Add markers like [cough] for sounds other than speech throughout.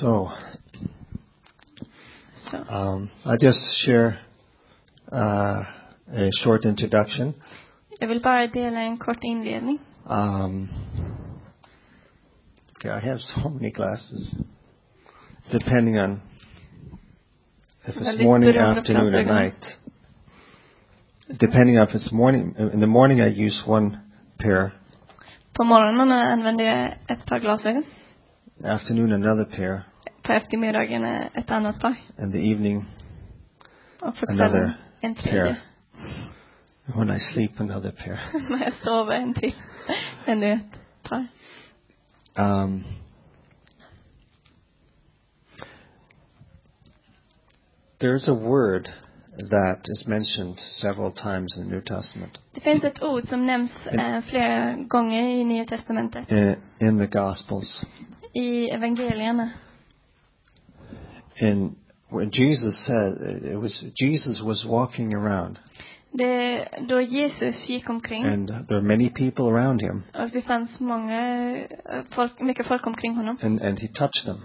So, um, I'll just share uh, a short introduction. Jag vill bara dela en kort inledning. Um, okay, I have so many classes, depending on if it's morning, afternoon, or night. Depending on if it's morning. In the morning, I use one pair. På morgonen använder jag ett par glasögon. Afternoon, another pair. På eftermiddagen ett annat par. And the evening, Och Another en tredje. pair. when I sleep, another pair. [laughs] När jag sover en till. Ännu ett par. Um, there's a word that is mentioned several times in the New Testament. Det finns ett ord som nämns eh, flera gånger i Nya Testamentet. In the Gospels. I evangelierna. And when Jesus said, it was, Jesus was walking around Det, då Jesus gick omkring and there were many people around him och det fanns många folk, mycket folk omkring honom. and, and he touched them.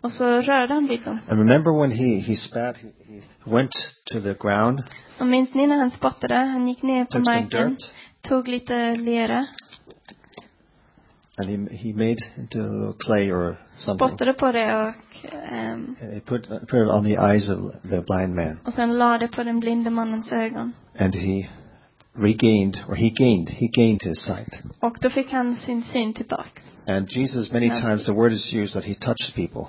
Och så rörde han vid dem. And remember when he, he spat, he, he went to the ground, Och minns ni när han spottade? Han gick ner på took some marken, dirt, tog lite lera, and he, he made into clay or something. spottade på det och, ehm, And he put, put it on the eyes of the blind man. och sen lade det på den blinde mannens ögon. And he regained, or he gained, he gained his sight. Och då fick han sin syn tillbaks. And Jesus, many times the word is used that he touched people.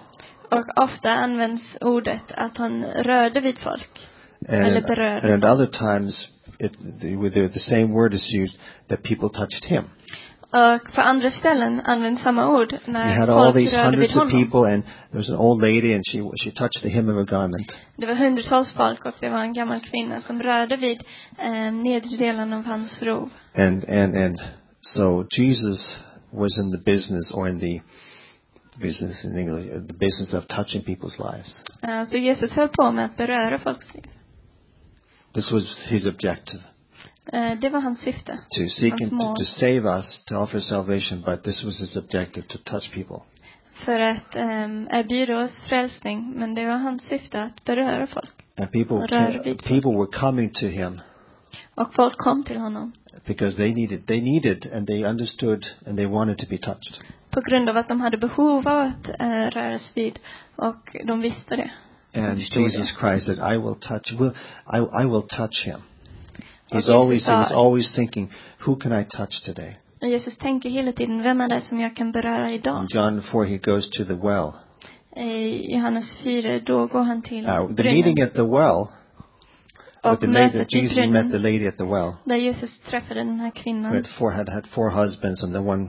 Och ofta används ordet att han rörde vid folk. Eller And, berörde. and at other times, it, the, the, the same word is used that people touched him. På andra ställen används samma ord när had all these hundreds of people, and there was an old lady, and she she touched the hem of her garment. Det var hundratals folk och det var en gammal kvinna som rörde vid eh, nedre delen av hans rov. And and and so Jesus was in the business, or in the business in English, uh, the business of touching people's lives. Eh, så Jesus höll på med att beröra folks liv. This was his objective. Eh, det var hans syfte. to seek and to, to save us, to offer salvation, but this was his objective to touch people. För att um, erbjuda oss frälsning. Men det var hans syfte att beröra folk. And people, Rör vid folk. people were coming to him Och folk kom till honom. because they needed, they needed, and they understood, and they wanted to be touched. På grund av att de hade behov av att uh, röras vid. Och de visste det. And Jesus Christ said, "I will touch. Will I? I will touch him." He's always, he was always thinking, "Who can I touch today?" Jesus tänker hela tiden, vem är det som jag kan beröra idag? In John four, he goes to the well. I Johannes 4, då går han till Now, the meeting at the well, with the lady, i Jesus met the lady at the well. Där Jesus träffade den här who kvinnan. had four had had four husbands, and the one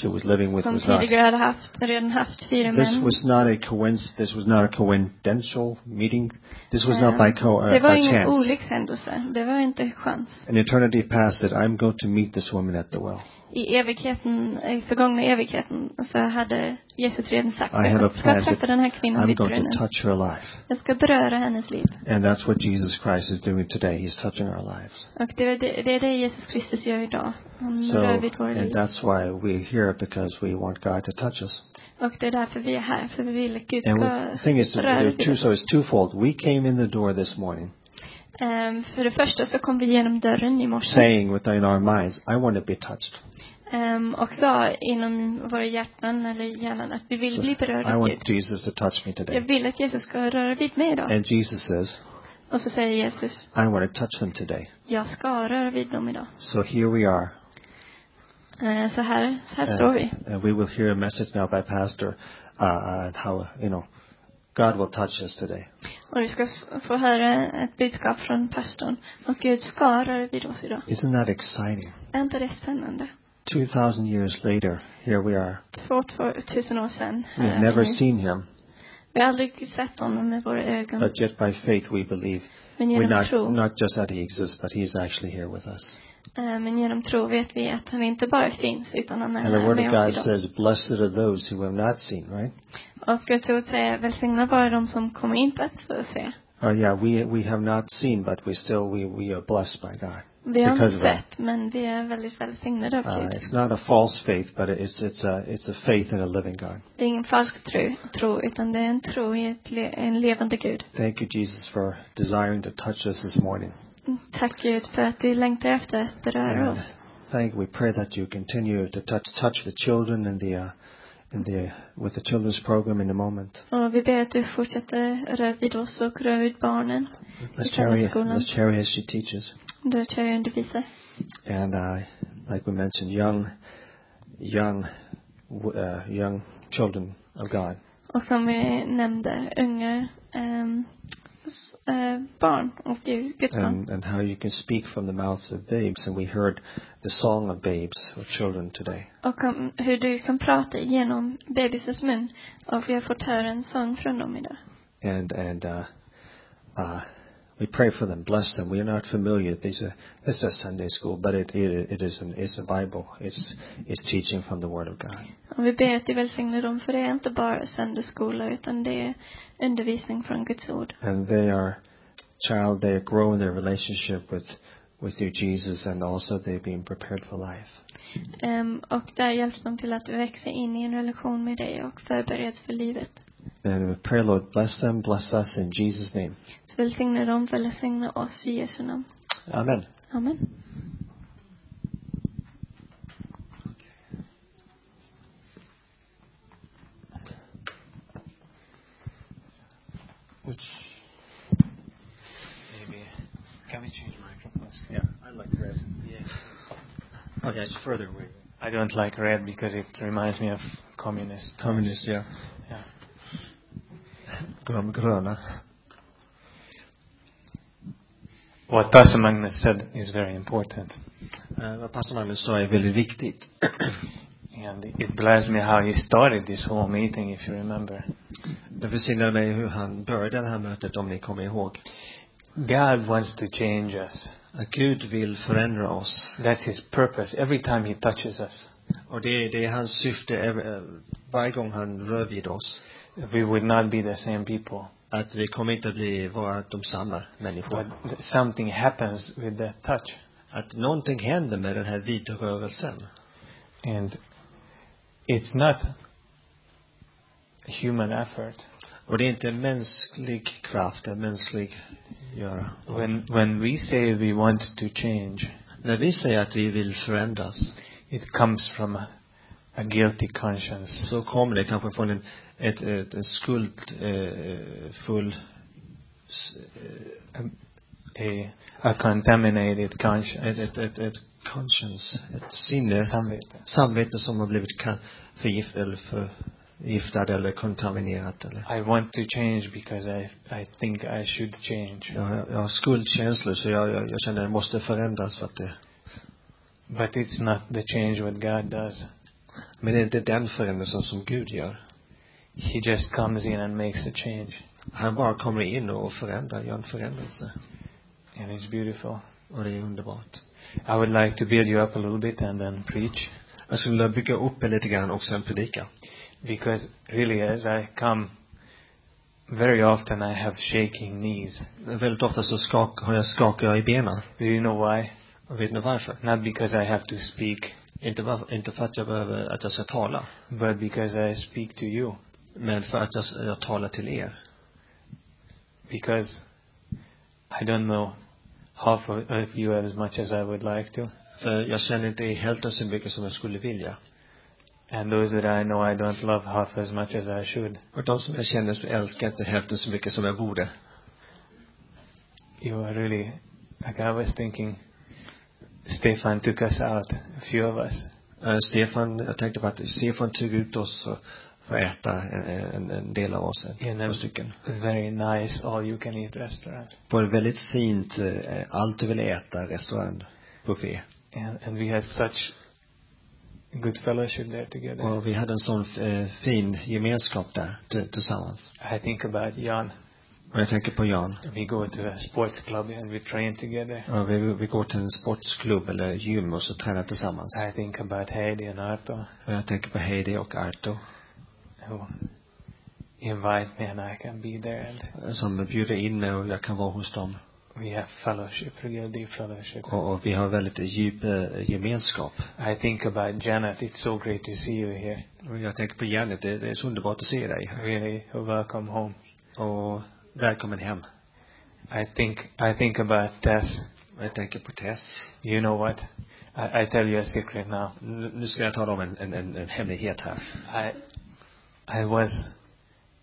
she was living with Som was not. tidigare hade haft, redan haft fyra This män. was not a coinc- This was not a coincidental meeting. This was not Eh, by co- uh, det var by ingen chance. olyckshändelse. Det var inte chans. An eternity passed that I'm going to meet this woman at the well. I evigheten, i förgångna evigheten, så hade Jesus redan sagt I have a jag ska plan to- träffa den här kvinnan I'm vid going to touch her life, Jag ska beröra hennes liv. and that's what Jesus Christ is doing today. He's touching our lives. Och det är det, det, är det Jesus Kristus gör idag. Han So, rör vid våra and liv. that's why we're here because we want God to touch us. Och det är därför vi är här, för vi vill att Gud And ska we, the thing is, röra there are vid two, oss. so it's twofold. We came in the door this morning Ehm, för det första så kom vi genom dörren i morse. saying within our minds, I want to be touched. Ehm, och sa inom våra hjärtan eller hjärnan att vi vill So bli berörda I av Gud. want Jesus to touch me Jag today. vill att Jesus ska röra vid mig idag. And Jesus says, Och så säger Jesus, I want to touch them today. jag ska röra vid dem idag. So here we are. Eh, så här, så här står vi. And, and we will hear a message now by Pastor uh, and how, you know, God will touch us today. Och vi ska s- få höra ett budskap från pastorn. Och Gud ska röra vid oss idag. Isn't that exciting? Är inte det spännande? 2,000 years later, here we are. Två, två tusen år sedan. We've never seen him, Vi har aldrig sett honom med våra ögon. but yet by faith we believe. Men We're not, tro, not just that he exists, but he's actually here with us. Eh, men genom tro vet vi att han inte bara finns, utan han är And the Word of God says, Blessed are those who have not seen, right? Och Guds ord säger, välsigna bara de som kommer inte att få se. Oh yeah, we, we have not seen, but we still, we, we are blessed by God. Vi har inte sett, men vi är väldigt välsignade av Uh, Gud. it's not a false faith, but it's it's a it's a faith in a living God. Det är ingen falsk tro, tro utan det är en tro i ett en levande Gud. Thank you, Jesus, for desiring to touch us this morning. Tack Gud för att du längtar efter att beröra oss. thank we pray that you continue to touch touch the children in the uh, in the with the children's program in a moment. Och vi ber att du fortsätter röra vid oss och röra vid barnen. Let's I let's cherry as she teaches. Där Cherry undervisar. And uh, like we mentioned, young young uh, young children of God. Och som vi nämnde, unga ehm, eh, barn Gud, Guds and, and how you can speak from the mouths of babes. And we heard the song of babes or children today. Och om hur du kan prata genom bebisens mun. Och vi har fått höra en sång från dem idag. And and uh, uh, we pray for them, bless them. We are not familiar. These are this is a Sunday school, but it it, it is an it's a Bible. It's it's teaching from the Word of God. Och vi ber att du välsignar dem, för det er är inte bara söndagsskola, utan det är undervisning från Guds ord. And they are child. They grow in their relationship with with you, Jesus, and also they're being prepared for life. Ehm, och där hjälps de till att växa in i en relation med dig och förbereds för livet. And we pray, Lord, bless them, bless us in Jesus' name. Så välsigna dem, välsigna oss i Jesu namn. Amen. Amen. Which Maybe. Can we change microphones? Yeah, I like red. Yeah. Yeah, it's further away. I don't like red because it reminds me of communist. Communist, yeah. Yeah. Grön, gröna. What Pastor Magnus said is very important. Uh, vad pastor Magnus sa är väldigt viktigt. [clears throat] And it blessed me how he started this whole meeting, if you remember. Det välsignade mig hur han började det här mötet, om ni kommer ihåg. God wants to change us. Att Gud vill förändra oss. That's his purpose every time he touches us. Och det, det är hans syfte ev- eh, varje gång han rör vid oss. We would not be the same people. Att vi kommer inte att bli, vara de samma But människor. th- something happens with that touch. Att någonting händer med den här vidrörelsen. And it's not human effort. Och det är inte mänsklig kraft, en mänsklig göra. When, when we say we want to change, När vi säger att vi vill förändras it comes from a, guilty conscience. så kommer det kanske från en, ett, ett, en skuldfull eh, full, s- a, a contaminated ett, conscience. ett, ett, ett conscience, ett sinne, Samvete. samvete som har blivit ka- förgift, eller förgiftad eller kontaminerat eller I want to change because I, I think I should change. jag, jag har skuldkänslor så jag, jag, jag känner att jag måste förändras för att det, But it's not the change what God does. Men det är inte den förändringen som Gud gör. He just comes in and makes a change. Han bara kommer in och förändrar, gör en förändelse. And it's beautiful. Och det är underbart. I would like to build you up a little bit and then preach. Jag skulle vilja bygga upp er lite grann och sen predika. Because really as I come, very often I have shaking knees. Väldigt ofta så skak, har jag skakar jag i benen. Do you know why? Vet ni varför? Not because I have to speak, Inte, var, inte för att jag behöver, att jag ska tala. but because I speak to you. Men för att jag, jag talar till er. Because I don't know half of of you as much as I would like to. För jag känner inte hälften så mycket som jag skulle vilja. And those that I know I don't love half as much as I should. Och de som jag känner så älskar inte hälften så mycket som jag borde. You are really, like I was thinking, Stefan took us out, a few of us. Eh, Stefan, jag tänkte på att Stefan tog ut oss för att äta en, en, en del av oss, en, a två stycken. very nice all you can eat restaurant. På ett väldigt fint, eh, allt du vill äta restaurang, buffé. And, and we had such good fellowship there together. Och vi hade en sån eh, fin gemenskap där tillsammans. I think about Jan. Och jag tänker på Jan. We go to a sports club and we train together. Och vi, vi går till en sportsklubb eller gym och så tränar tillsammans. I think about Heidi and Arto Och jag tänker på Heidi och Arto. who invite me and I can be there and Som bjuder in mig och jag kan vara hos dem. We have fellowship, real deep fellowship. Och, och vi har väldigt djup eh, gemenskap. I think about Janet. It's so great to see you here. Och jag tänker på Janet, det, det är så underbart att se dig. Really, welcome home. Och välkommen hem. I think I think about Tess. Och jag tänker på Tess. You know what? I, I tell you a secret now. Nu ska jag tala om en, en, en, en hemlighet här. I I was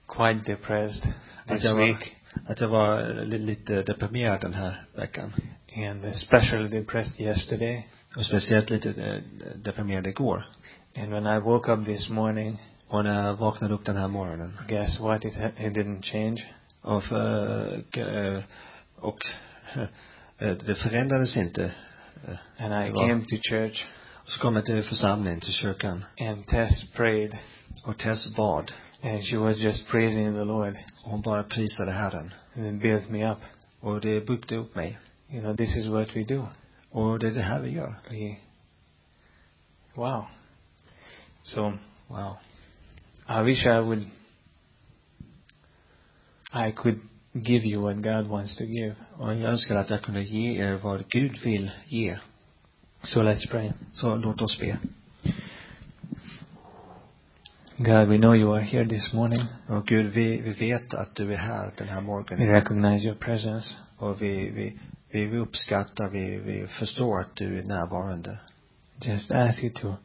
quite depressed Att this var, week, att jag var li- lite deprimerad den här veckan. and especially depressed yesterday. Och speciellt lite eh, deprimerad igår. And when I woke up this morning, Och när jag vaknade upp den här morgonen. guess what? It it didn't change. Och, för, eh, och eh, det förändrades inte. Eh, And I came to church, Så kom jag till församlingen, till kyrkan. and Tess prayed, Och Tess bad. and she was just praising the Lord, Och hon bara prisade Herren. and it built me up. Och det byggde upp mig. You know, this is what we do. Och det är det här vi gör. We, wow. So Wow. I wish I would, I could give you what God wants to give. Och jag önskar att jag kunde ge er vad Gud vill ge. So let's pray. Så låt oss be. God, we know you are here this morning. Och Gud, vi, vi vet att du är här den här We recognize your presence. Och vi, vi, vi, uppskattar, vi, vi förstår att du är närvarande. Just ask you to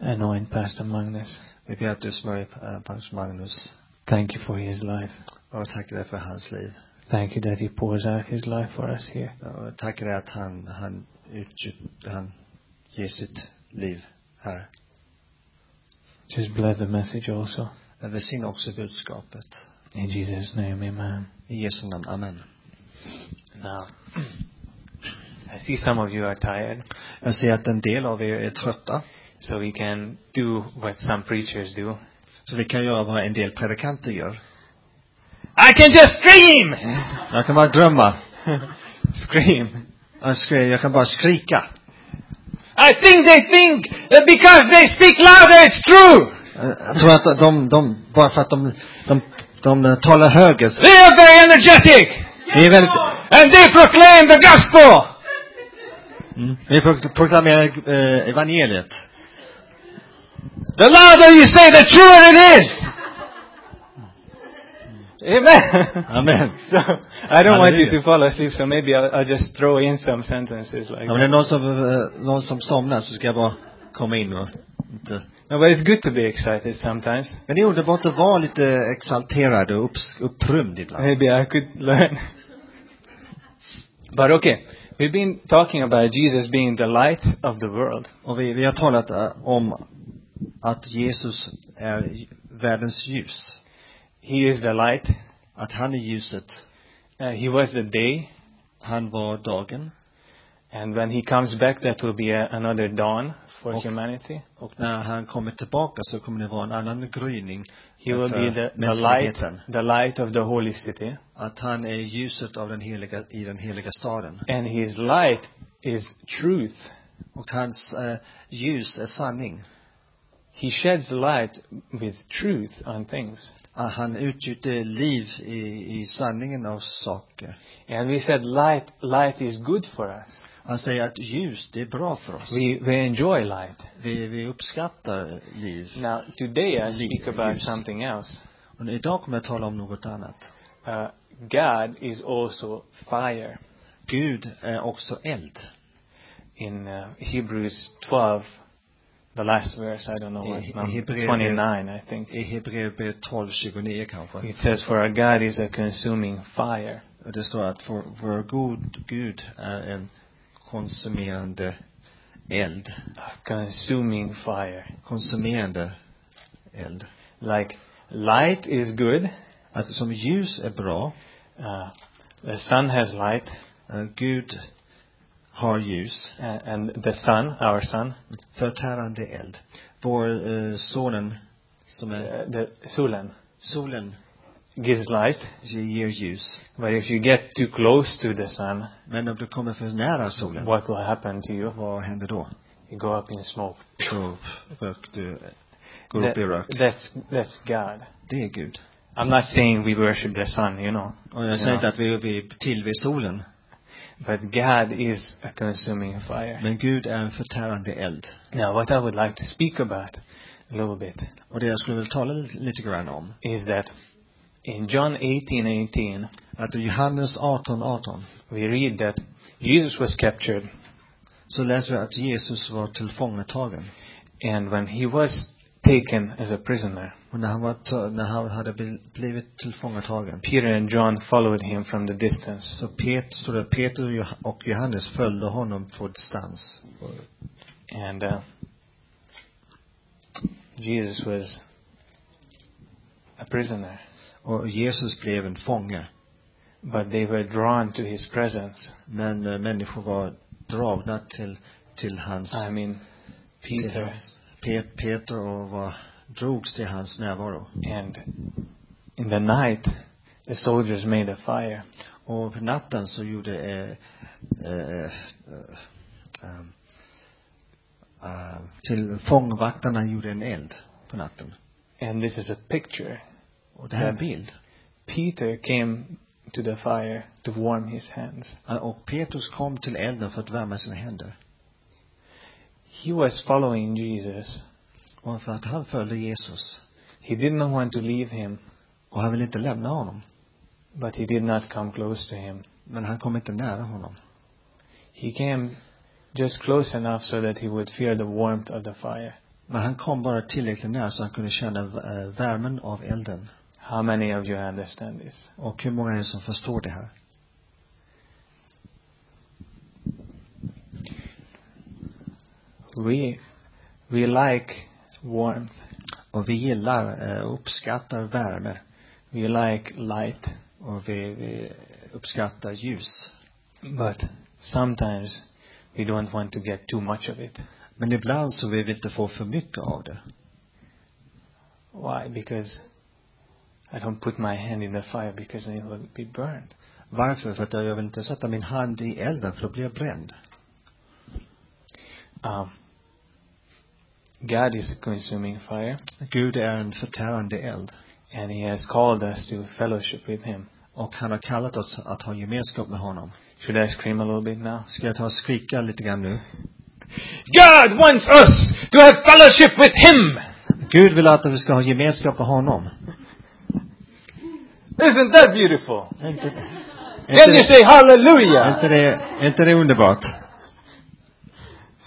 anoint Pastor Magnus. Vi ber att du smörjer äh, pastor Magnus. Thank you for his life. Och tackar dig för hans liv. Thank you that he pours out his life for us here. Och tackar dig att han, han, utgjut, han ger sitt liv här. Just bless the message also. Välsigna också budskapet. In Jesus' name, amen. I Jesu namn. Amen. Now, I see some of you are tired, Jag ser att en del av er är trötta. so we can do what some preachers do. Så vi kan göra vad en del predikanter gör. I can just scream! Jag kan bara drömma. scream. Jag, kan bara skrika. I think they think that because they speak louder it's true. Jag tror att de, de bara för att de, de, de talar högre. så- They are very energetic. Det är väldigt, And they proclaim the gospel. vi pro- proklamerar eh, evangeliet. The louder you say, the truer it is. Amen. Amen. [laughs] So I don't want you to fall asleep, so maybe I'll, I'll just throw in some sentences like Ja, men det är that. någon som, någon som somnar så ska jag bara komma in och inte. No, but it's good to be excited sometimes. Men det är underbart att vara lite exalterad och upps, upprymd ibland. Maybe I could learn. but okay, we've been talking about Jesus being the light of the world. Och vi, vi har talat eh, om att Jesus är världens ljus. He is the light. Att han är ljuset. Uh, he was the day. Han var dagen. And when he comes back, that will be a, another dawn for Och- humanity. Och när han kommer tillbaka så kommer det vara en annan gryning He will be the, the light, the light of the holy city. Att han är ljuset av den heliga, i den heliga staden. And his light is truth. Och hans eh, ljus är sanning. He sheds light with truth on things. Han utgjuter liv i, i sanningen av saker. And we said light, light is good for us. Han säger att ljus, det är bra för oss. We, we enjoy light. Vi, vi uppskattar liv. Now, today I Liv, speak about ljus. something else. Och idag kommer jag tala om något annat. Uh, God is also fire. Gud är också eld. In uh, Hebrews 12, the last verse, I don't know what, number 29, I think. I Hebreerbrevet 12, 29 kanske. It says, For our God is a consuming fire. Och det står att vår, vår god Gud är en konsumerande eld. A consuming fire. Konsumerande eld. Like, light is good. Att som ljus är bra. Uh, the sun has light. eh, Gud har ljus. Uh, and the sun, our sun, Förtärande eld. Vår eh, sonen som är uh, the solen, solen gives light. ger ljus. But if you get too close to the sun, Men om du kommer för nära solen, what will happen to you? vad händer då? You go up in smoke. Då rök du, går upp i rök. that's, that's God. Det är Gud. I'm not saying we worship the sun, you know. Och jag Ja. säger inte att vi, vi tillber solen. But God is a consuming fire. Men Gud är en förtärande eld. Now, what I would like to speak about a little bit Och det jag skulle vilja tala lite, lite grann om, is that in John 18:18, att i Johannes 18, 18, we read that Jesus was captured, så läser vi att Jesus var tillfångatagen. and when he was taken as a prisoner, Och när han, var, när han hade blivit tillfångatagen, Peter and John followed him from the distance. så Pet, står det, Peter och Joh- och Johannes följde honom på distans. And uh, Jesus was a prisoner, Och Jesus blev en fånge. but they were drawn to his presence. Men eh, människor var dragna till, till hans, I mean, till Peter hans Pet, Peter och var, drogs till hans närvaro. and in the night, the soldiers made a fire. Och på natten så gjorde eh, eh, eh, eh, eh, till fångvaktarna gjorde en eld på natten. And this is a picture. Och det här är en bild. Peter came to the fire to warm his hands. Och Petrus kom till elden för att värma sina händer. He was following Jesus. Och för att han följde Jesus. He did not want to leave him, Och han ville inte lämna honom. but he did not come close to him. Men han kom inte nära honom. He came just close enough so that he would feel the warmth of the fire. Men han kom bara tillräckligt nära så han kunde känna eh, värmen av elden. How many of you understand this? Och hur många är det som förstår det här? We, we like warmth. Och vi gillar och uppskattar värme. We like light. Och vi, vi uppskattar ljus. But sometimes we don't want to get too much of it. Men ibland så vill vi inte få för mycket av det. Why? Because I don't put my hand in the fire because I will be burned. Varför? För att jag vill inte sätta min hand i elden för då blir jag bränd. Um, God is a consuming fire, Gud är en förtärande eld. and He has called us to fellowship with Him. Och han har kallat oss att ha gemenskap med honom. Should I scream a little bit now? Ska jag ta och skrika lite grann nu? God wants us to have fellowship with Him! Gud vill att vi ska ha gemenskap med honom. Isn't that beautiful? Är inte, är Can you say är hallelujah? inte, det, är inte det underbart?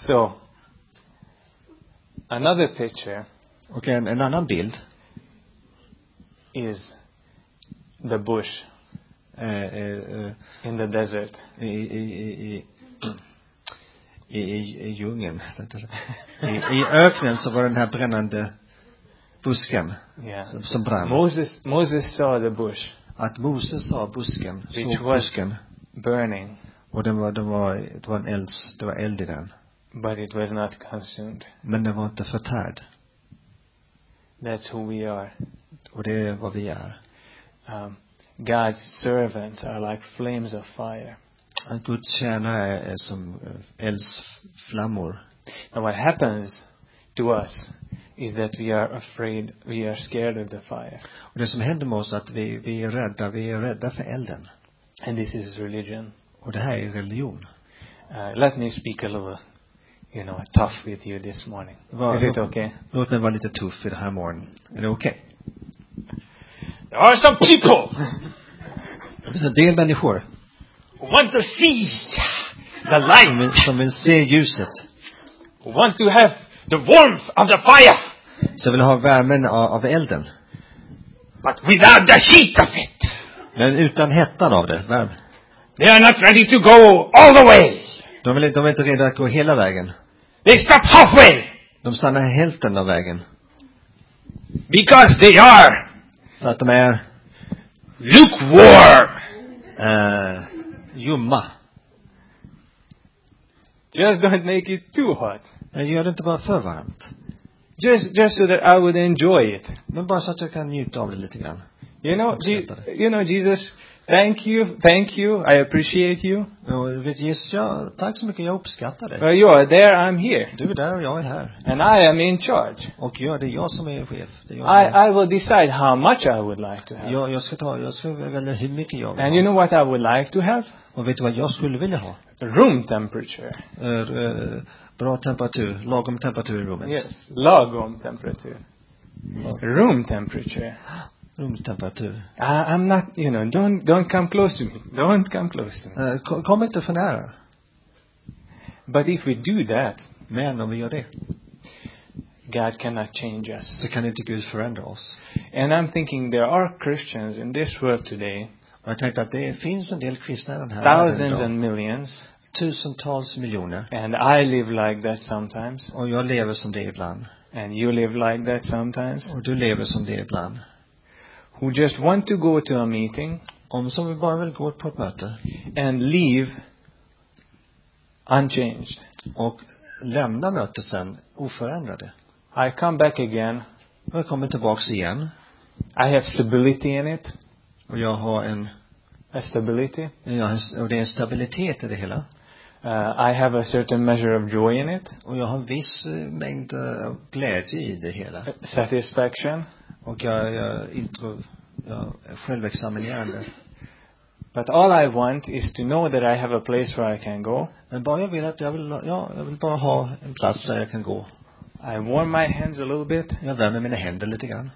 So, another picture Och en, en annan bild is the bush eh, eh, in the desert. i, i, i, i, i, i, djungeln. I, I öknen så var den här brännande busken Yeah. som, som brann. Moses, Moses saw the bush Att Moses sa busken, såg busken. burning, Och den var, den var, det var en elds, det var eld i den. But it was not consumed. Men den var inte förtärd. That's who we are. Och det är vad vi är. Um, God's servants are like flames of fire. Att Guds tjänare är som eh, eldsflammor. And what happens to us is that we are afraid, we are scared of the fire. Och det som händer med oss är att vi, vi är rädda, vi är rädda för elden. And this is religion. Och det här är religion. Uh, let me speak a little, you know, tough with you this morning. Is it okay? Låt mig vara lite tuff i det här morgonen. Är det okej? There are some people Det finns en del människor who want to see the som light, vill, som vill se ljuset. who want to have the warmth of the fire, Som vill ha värmen av, av elden. but without the heat of it. Men utan hettan av det. Värme. They are not ready to go all the way. De, vill, de är inte redo att gå hela vägen. They stop halfway De stannar hälften av vägen. because they are För att de är lukewarm. eh, ljumma. Just don't make it too hot. Jag gör det inte bara för varmt. Just, just so that I would enjoy it. Men bara så att jag kan njuta av det lite grann. You know, Je- you know, Jesus Thank you, thank you, I appreciate you. Jesus, ja, tack så mycket, jag uppskattar dig. Well, you are there, I'm here. Du är där och jag är här. And I am in charge. Och jag, det är jag som är chef. Det är jag, som I, I will decide how much I would like to have. jag, jag ska ta, jag ska välja hur mycket jag vill And ha. you know what I would like to have? Och vet du vad jag skulle vilja ha? Room temperature. Eh, eh, bra temperatur, lagom temperatur i rummet. Yes, lagom temperature. Room temperature. I, I'm not, you know, don't don't come close to me. Don't come close to me. Ko- Kom inte för nära. But if we do that, Men om vi gör det, God cannot change us. så kan inte Gud förändra oss. And I'm thinking there are Christians in this world today, Och jag tänkte att det finns en del kristna i den här världen thousands idag. and millions, Tusentals miljoner. and I live like that sometimes, Och jag lever som det ibland. and you live like that sometimes, Och du lever som det ibland. Who just want to go to a meeting Om som bara vill gå på ett möte and leave unchanged. och lämna mötet sen oförändrade. I come back again. Och jag kommer tillbaks igen. I have stability in it, Och jag har en, a stability. jag har och det är en stabilitet i det hela. Uh, I have a certain measure of joy in it, Och jag har en viss eh, mängd eh, glädje i det hela. satisfaction. Och jag, jag, intro, jag är självexaminerande. But all I want is to know that I have a place where I can go. Men bara jag vill att jag vill, ja, jag vill bara ha en plats där jag kan gå. I warm my hands a little bit. Jag värmer mina händer lite grann.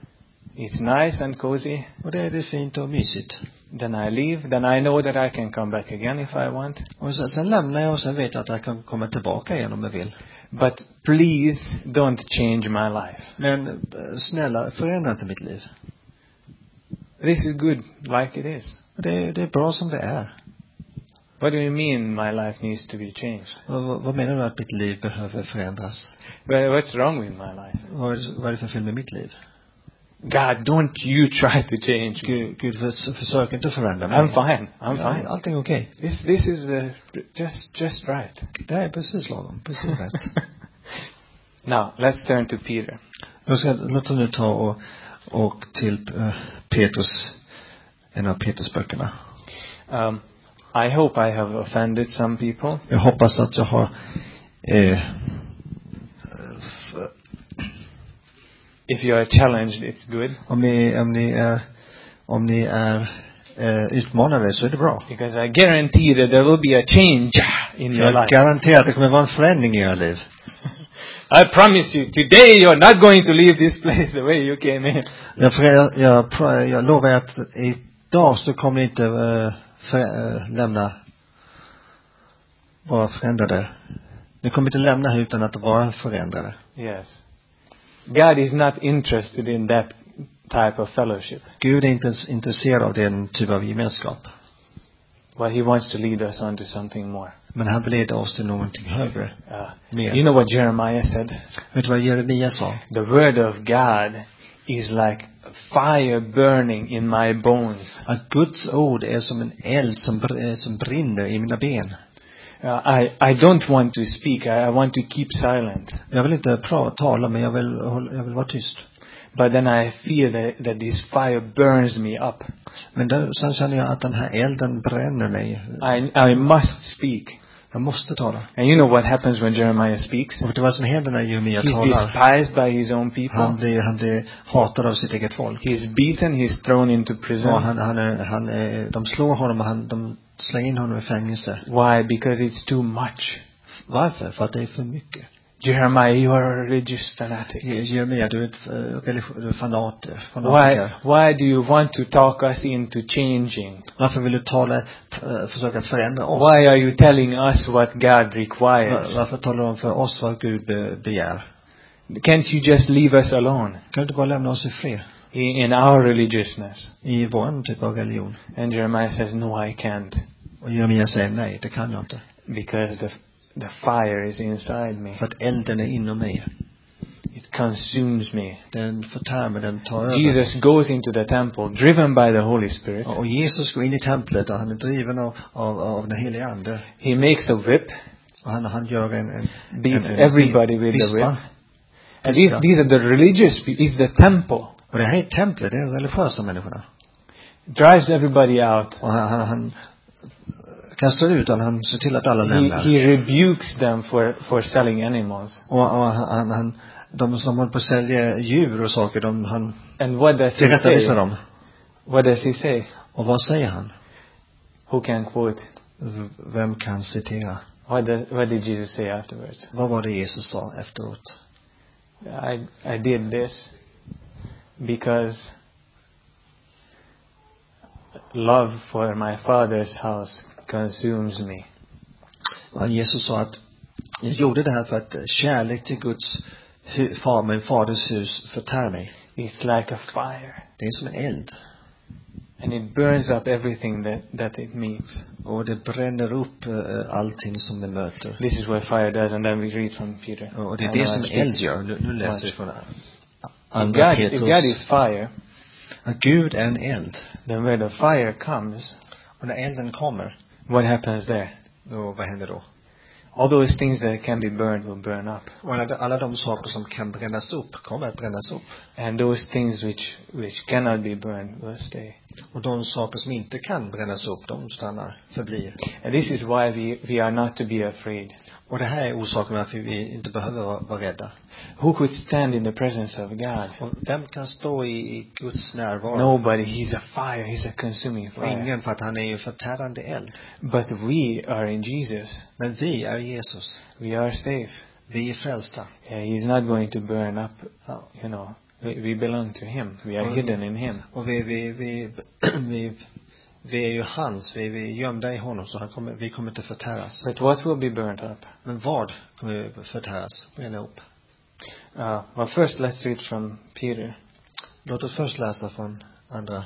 It's nice and cozy. Och det, det är fint och mysigt. Then I leave. Then I know that I can come back again if I want. Och sen, sen lämnar jag och sen vet jag att jag kan komma tillbaka igen om jag vill. But please don't change my life. Men eh, snälla, förändra inte mitt liv. This is good like it is. Det, det är bra som det är. What do you mean my life needs to be changed? Vad, vad, menar du att mitt liv behöver förändras? Well, what's wrong with my life? Vad det- vad är det för fel med mitt liv? God, don't you try to change me. Gud, Gud för, försök inte förändra mig. I'm fine. I'm Ja, fine. Allting är okej. This this is uh, just just right. Det är precis lagom. Precis rätt. now let's turn to Peter. Jag ska, låt oss nu ta och, och till uh, Petrus, en av Petrus böckerna. Um, I hope I have offended some people. Jag hoppas att jag har eh, If you are challenged, it's good om ni, om ni är, om ni är eh, utmanade så är det bra. because I guarantee that there will be a change in your Jag life. garanterar att det kommer vara en förändring i era liv. [laughs] I promise you, today you're not going to leave this place the way you came in. Jag, jag, jag, jag lovar att idag så kommer ni inte eh, för, eh, lämna, vara förändrade. Ni kommer inte lämna här utan att vara förändrade. Yes. God is not interested in that type of fellowship. Gud är inte intresserad av den typ av gemenskap. But He wants to lead us on to something more. Men han vill leda oss till någonting högre. Uh, Mer. you know what Jeremiah said? Vet du vad Jeremia sa? The word of God is like fire burning in my bones. Att Guds ord är som en eld som, eh, som brinner i mina ben. Uh, I, I don't want to speak. I, I want to keep silent. Jag vill inte pra- tala, men jag vill, jag vill vara tyst. But then I feel that, that this fire burns me up. Men då, sen känner jag att den här elden bränner mig. I, I must speak. Jag måste tala. And you know what happens when Jeremiah speaks? Och vet du vad som händer när Jeremia He's talar? despised by his own Han people. blir, han blir hatad av sitt eget folk. He's beaten. He's thrown into prison. han, han är, han är, de slår honom och han, de slänger in honom i fängelse. Why? Because it's too much. Varför? För att det är för mycket. Jeremiah, you are a religious fanatic. Jeremia, du är eh, religi- du är fanat, Why, fanatiker. why do you want to talk us into changing? Varför vill du tala, eh, försöka förändra oss? Why are you telling us what God requires? Varför talar du om för oss vad Gud be, begär? Can't you just leave us alone Kan du inte bara lämna oss i fred? In, our religiousness? I vår typ av religion. And Jeremiah says, no, I can't. Och Jeremia säger nej, det kan jag inte. Because the, the fire is inside me. För att elden är inom mig. It consumes me. Den förtär mig, den tar över. Jesus goes into the temple, driven by the Holy Spirit. Och Jesus går in i templet och han är driven av, av, av den helige ande. He makes a whip, Och han, han gör en, en, beats en, en everybody with the whip. And these, these are the religious people. It's the temple. Och det här är templet, det är religiösa människorna. drives everybody out. Och han, han, han kastar ut alla, han ser till att alla He, lämnar. he rebukes them for, for selling animals. Och, och han, han, de som håller på att sälja djur och saker, de, han And what does he say? dem. What does he say? Och vad säger han? Who can quote? V- Vem kan citera? What, does, what did Jesus say afterwards? Vad var det Jesus sa efteråt? I, I did this because love for my father's house consumes me. Jesus sa att jag gjorde det här för att kärlek till Guds far, min faders hus förtär mig. It's like a fire. Det är som en eld. And it burns up everything that, that it meets. Och det bränner upp eh, allting som det möter. This is what fire does, and then we read from Peter. Och det är det som eld gör. Nu, nu läser vi från If God, if God is fire, Att Gud är en eld. then where the fire comes, Och när elden kommer, what happens there? då, vad händer då? All those things that can be burned will burn up. Och alla, alla de saker som kan brännas upp kommer att brännas upp. And those things which, which cannot be burned will stay. Och de saker som inte kan brännas upp, de stannar, förblir. And this is why we, we are not to be afraid. Och det här är orsaken varför vi inte behöver vara, vara rädda. Who could stand in the presence of God? Och vem kan stå i, i Guds närvaro? Nobody. He's a fire. He's a consuming Och fire. ingen, för att han är ju förtärande eld. But we are in Jesus. Men vi är Jesus. We are safe. Vi är frälsta. Yeah, he's not going to burn up, you know. We, we belong to him. We are Mm. hidden in him. Och vi, vi, vi, [clears throat] vi, vi är ju hans, vi, vi är gömda i honom så han kommer, vi kommer inte förtäras. But what will be burnt up? Men vad kommer förtäras, bränna upp? Uh, well, first let's read from Peter. Låt oss först läsa från andra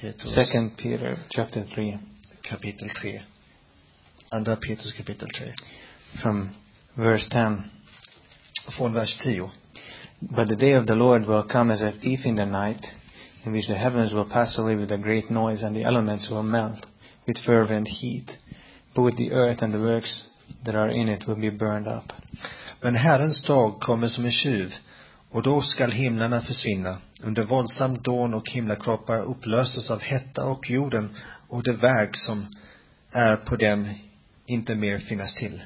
Petrus Second Peter, chapter 3, kapitel 3. Andra Petrus kapitel 3. from verse 10. Från vers 10. But the day of the Lord will come as a thief in the night, in which the heavens will pass away with a great noise, and the elements will melt with fervent heat. Both the earth and the works that are in it will be burned up. Men Herrens dag kommer som en tjuv och då skall himlarna försvinna under våldsam dån och himlakroppar upplöses av hetta och jorden och det verk som är på dem inte mer finnas till.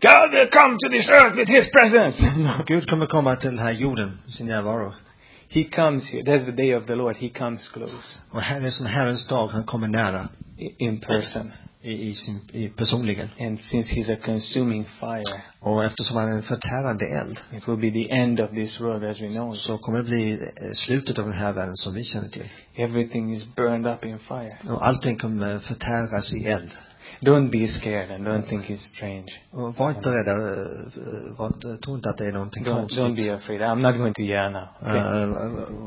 God will come to this earth with His presence. [laughs] Gud kommer komma till den här jorden, sin närvaro. he comes here. That's the day of the Lord. He comes close Och här är som Herrens dag, han kommer nära in person. i, i sin, i personligen. And since He's a consuming fire, Och eftersom han är en förtärande eld it will be the end of this world as we know it. så kommer det bli eh, slutet av den här världen som vi känner till. Everything is burned up in fire. Och allting kommer förtäras i eld. Don't be scared and don't think it's strange. Och var inte rädda, eh, var inte, tro inte att det är någonting Don't, konstigt. don't be afraid. I'm not going to yell now.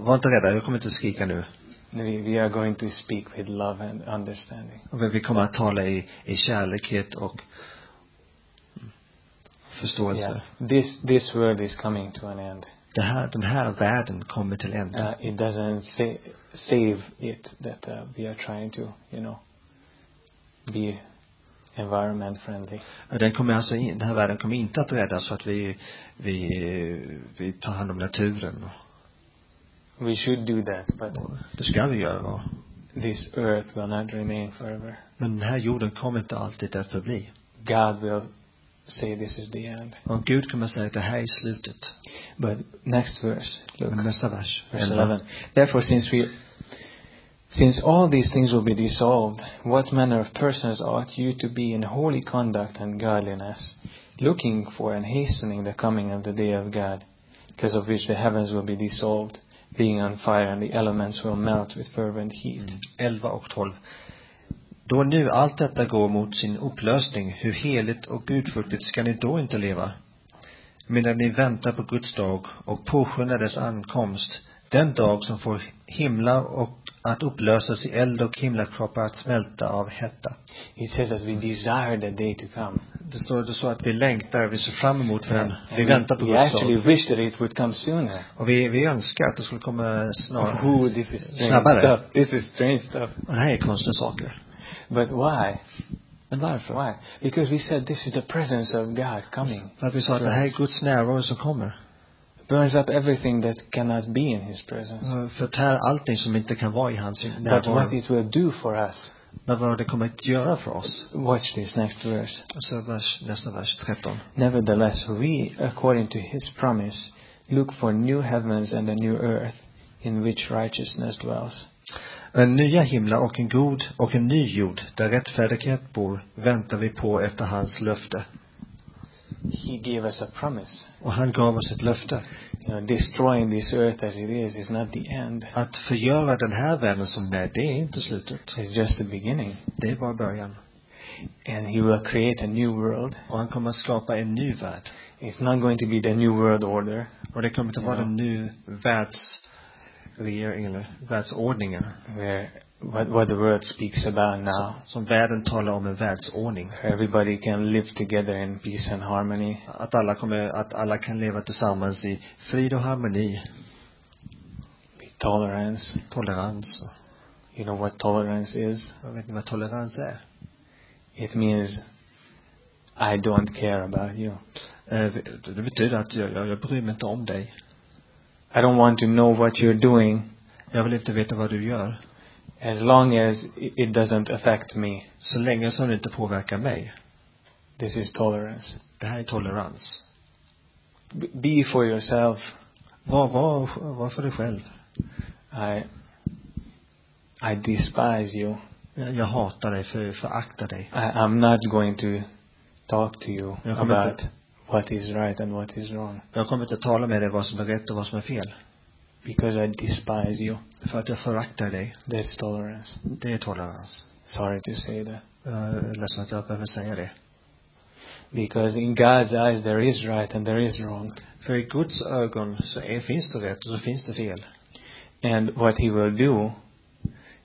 Var inte rädda, jag kommer inte skrika nu. we, we are going to speak with love and understanding. Och Vi kommer att tala i, i kärlekhet och förståelse. Yeah. This, this world is coming to an end. Det här, den här världen kommer till ända. Uh, it doesn't sa- save it that uh, we are trying to, you know, be environment friendly. Den kommer alltså in, den här världen kommer inte att räddas så att vi, vi, vi tar hand om naturen. We should do that, but det ska vi göra. this earth will not remain forever. Men den här jorden kommer inte alltid att förbli. God will say this is the end. Och Gud kommer säga att det här är slutet. But next verse, look. Men nästa vers. Verse elva. 11. Therefore, since we, since all these things will be dissolved, what manner of persons ought you to be in holy conduct and godliness, looking for and hastening the coming of the day of God, because of which the heavens will be dissolved, being on fire, and the elements will melt with fervent heat. Mm. 11 och 12. Då nu allt detta går mot sin upplösning, hur heligt och gudfruktigt ska ni då inte leva? Medan ni väntar på Guds dag och påskyndar dess ankomst, den dag som får himla och att upplösas i eld och himlakroppar att smälta av hetta. It says that we desire the day to come. Det står det så att vi längtar, vi ser fram emot för den. Vi väntar på we Guds actually dag. wish that it would come sooner. Och vi, vi önskar att det skulle komma snart. Oh, this is strange Snabbare. stuff. This is strange stuff. Och det här är konstiga saker. But why? Men varför? Why? Because we said this is the presence of God coming. För att vi sa att det här är Guds närvaro som kommer. Burns up everything that cannot be in His presence. Förtär allting som inte kan vara i hans But närvaro. what it will do for us, Men vad det kommer att göra för oss. watch this next verse. Och så vers, nästa vers, 13. Nevertheless, we, according to His promise, look for new heavens and a new earth in which righteousness dwells. En nya himlar och en god och en ny jord där rättfärdighet bor väntar vi på efter hans löfte. He gave us a promise. Och han gav oss ett löfte. You know, destroying this earth as it is is not the end. Att förgöra den här världen som den är, det är inte slutet. It's just the beginning. Det är bara början. And He will create a new world. Och han kommer att skapa en ny värld. It's not going to be the new world order, Och det kommer att vara Ja. en ny världsregering eller världsordningen. where what, what the world speaks about now. Som världen talar om en världsordning. Everybody can live together in peace and harmony. Att alla kommer, att alla kan leva tillsammans i frid och harmoni, Be tolerance. tolerans. You know what tolerance is? Jag vet inte vad tolerans är. It means I don't care about you. Eh, Det betyder att jag, jag, jag bryr mig inte om dig. I don't want to know what you're doing Jag vill inte veta vad du gör. As long as it doesn't affect me. Så länge som det inte påverkar mig. This is tolerance. Det här är tolerans. B- be for yourself. Var, var, var för dig själv. I I despise you. Jag, jag hatar dig, för, föraktar dig. I, I'm not going to talk to you about inte- what is right and what is wrong Jag kommer inte tala med dig vad som är rätt och vad som är fel. Because I despise you. För att jag föraktar dig. That's tolerance. Det är tolerans. Sorry to say that. Eh, jag är ledsen att jag behöver säga det. Because in God's eyes there is right and there is wrong. För i Guds ögon så är, finns det rätt och så finns det fel. And what he will do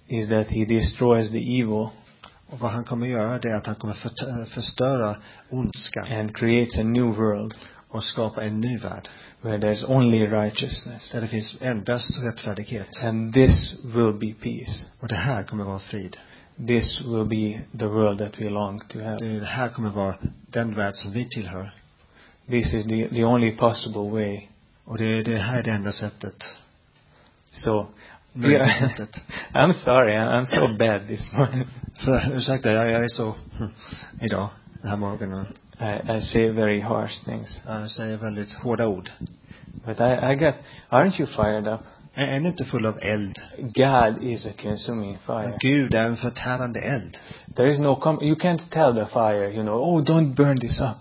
is that he destroys the evil Och vad han kommer göra det är att han kommer för, förstöra ondskan and creates a new world och skapa en ny värld. Where there's only righteousness. Där det finns endast rättfärdighet. And this will be peace. Och det här kommer vara frid. This will be the world that we long to have. Det här kommer vara den värld som vi tillhör. This is the, the only possible way. Och det, det här är det enda sättet. So, yeah. [laughs] I'm sorry, I'm I'm so bad this morning. [laughs] För, ursäkta, jag, jag är så, idag, den här morgonen. I, I say very harsh things. Jag säger väldigt hårda ord. But I, I got, aren't you fired up? Är, är ni inte full av eld? God is a consuming fire. Gud är en förtärande eld. There is no, com- you can't tell the fire, you know, oh, don't burn this up.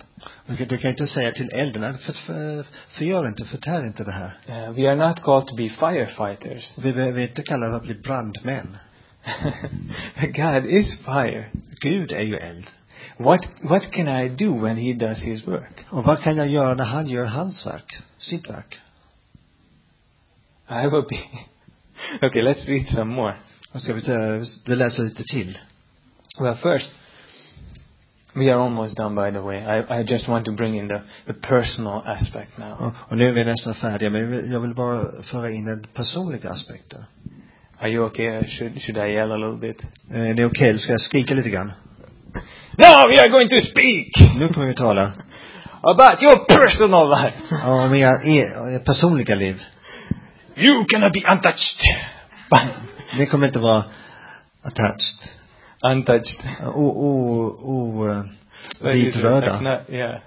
Du kan, du kan inte säga till elden, "Nej, för, för, förgör inte, förtär inte det här. Uh, we are not called to be firefighters. Vi behöver inte kalla det att bli brandmän. [laughs] God is fire. Gud är ju eld. What, what can I do when He does His work? Och vad kan jag göra när han gör hans verk? Sitt verk? I will be, [laughs] okay, let's read some more. Ska vi? Vi läser lite till. Well, first, we are almost done, by the way. I, I just want to bring in the, the personal aspect now. Och, och nu är vi nästan färdiga, men jag vill- bara föra in den personliga aspekten. Are you okay? Should, should I yell a little bit? Eh, Är det okej? Ska jag skrika lite grann? [laughs] Now we are going to speak Nu kommer vi tala about your personal life. om era, er, personliga liv. You cannot be untouched. Ni kommer inte vara attached. untouched. O, o, o, eh, vitröda. yeah.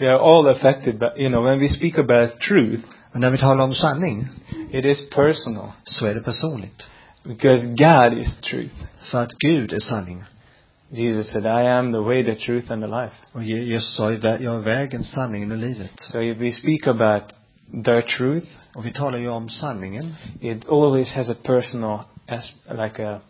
We are all affected, but you know, when we speak about truth, Och när vi talar om sanning, it is personal så är det personligt. because God is truth. För att Gud är sanning. Jesus said, I am the way, the truth, and the life. Och Jesus sa, jag är vägen, sanningen och livet. So if we speak about the truth, Och vi talar ju om sanningen. it always has a personal, as, like a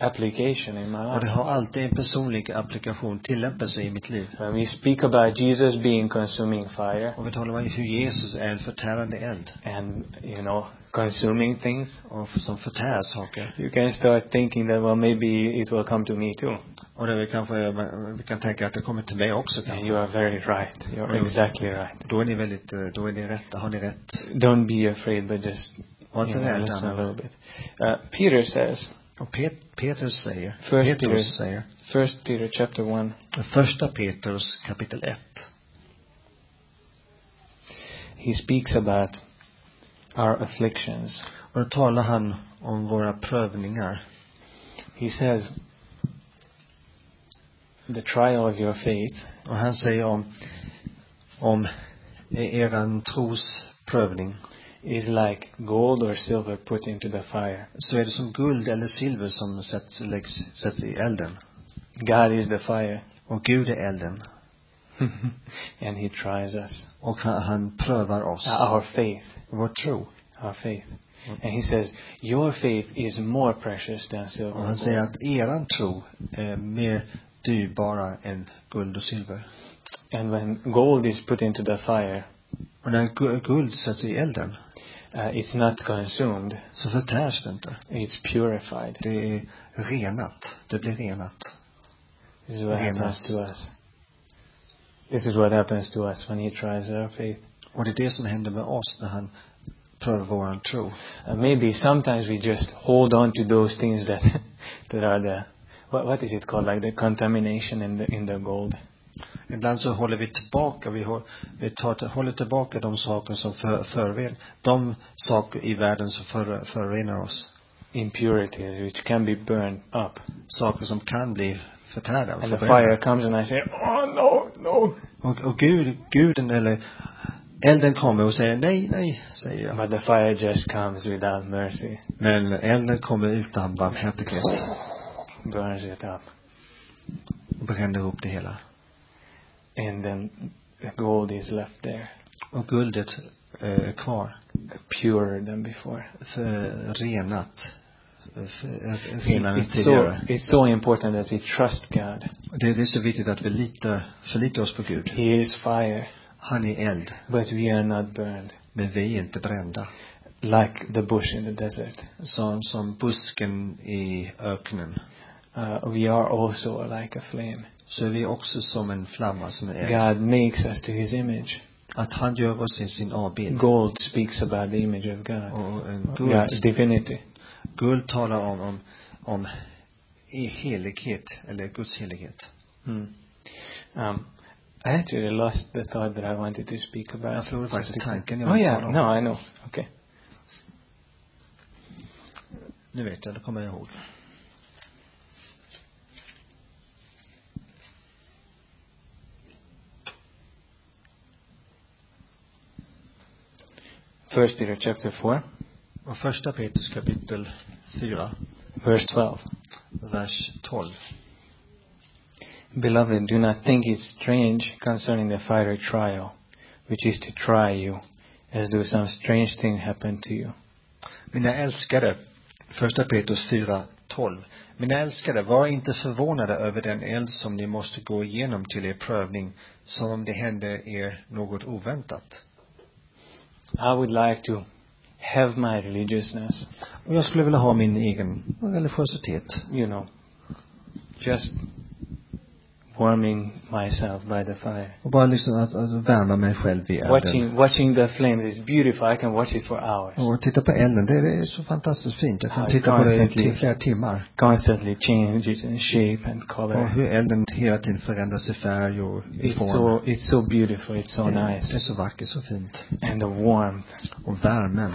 application in my Och det life. har alltid en personlig applikation, tillämpelse i mitt liv. When we speak about Jesus being consuming fire Och vi talar om hur Jesus är en förtärande eld. and, you know, consuming things, Och som förtär saker. you can start thinking that, well, maybe it will come to me too. Och det vi kanske, vi kan tänka att det kommer till mig också And kanske. you are very right. You're Mm. exactly right. Då är ni väldigt, eh, då är ni rätta, har ni rätt. Don't be afraid, but just Var you inte rädd listen a Anna. little bit. Uh, Peter says, Och Pet, Petrus säger, First Petrus Peter. säger, First Peter chapter one, första Petrus kapitel 1. he speaks about our afflictions. Och då talar han om våra prövningar. He says, the trial of your faith Och han säger om, om eran trosprövning. Is like gold or silver put into the fire. Så är det som guld eller silver som sätts, läggs, sätts i elden. God is the fire. Och Gud är elden. [laughs] and He tries us. Och han, han prövar oss. Our faith. Vår tro. Our faith. And He says, your faith is more precious than silver. Och han säger gold." att eran tro är mer dyrbara än guld och silver. And when gold is put into the fire, Och när gu- guld sätts i elden uh, it's not consumed. så förtärs det inte. It's purified. Det är renat. Det blir renat. This is what Renas. happens to us. This is what happens to us when He tries our faith. Och det är det som händer med oss när han prövar våran tro. Uh, maybe sometimes we just hold on to those things that [laughs] that are the what, what is it called like the contamination in the in the gold. Ibland så håller vi tillbaka, vi, hå- vi tar, håller tillbaka de saker som för, förorenar, de saker i världen som för, förorenar oss. Impurities which can be burned up. Saker som kan bli förtärda. And the fire comes and I say, Oh no, no. Och, och Gud, guden eller elden kommer och säger nej, nej, säger jag. But the fire just comes without mercy. Men elden kommer utan barmhärtighet Burns it up. och bränner upp det hela. And then the gold is left there. Och guldet eh, är kvar. Purer than before. För, renat. Renare än It's so, it's so important that we trust God. Det, det är så viktigt att vi litar, förlitar oss på Gud. He is fire, Han är eld. but we are not burned. Men vi är inte brända. Like the bush in the desert. Som, som busken i öknen. Uh, we are also like a flame. Så är vi också som en flamma som är eld. God makes us to His image. Att han gör oss i sin avbild. Gold speaks about the image of God. Och en guld, divinity. guld talar om, om, om helighet, eller Guds helighet. Hmm. Um, I actually lost the thought that I wanted to speak about. Jag förlorade faktiskt tanken jag Oh yeah, tala om. no, I know. Okay. Nu vet jag, det kommer jag ihåg. First Peter chapter four, Och första Petrus kapitel 4, verse twelve. vers 12. Beloved, do not think it strange concerning the fiery trial, which is to try you, as though some strange thing happened to you. Mina älskade, första Petrus 4, 12. Mina älskade, var inte förvånade över den eld som ni måste gå igenom till er prövning, som om det hände er något oväntat. I would like to have my religiousness, jag skulle vilja ha min egen religiositet. you know, just warming myself by the fire. Och bara liksom att, att värma mig själv i elden. Watching, watching the flames is beautiful. I can watch it for hours. Och titta på elden, det, det är så fantastiskt fint. Jag kan Ja, titta på det i flera timmar. Constantly changes in shape and Och color. hur elden hela tiden förändras i färg och i It's form. so, it's so beautiful. It's so Det är nice. så vackert, så fint. And the warmth. Och värmen.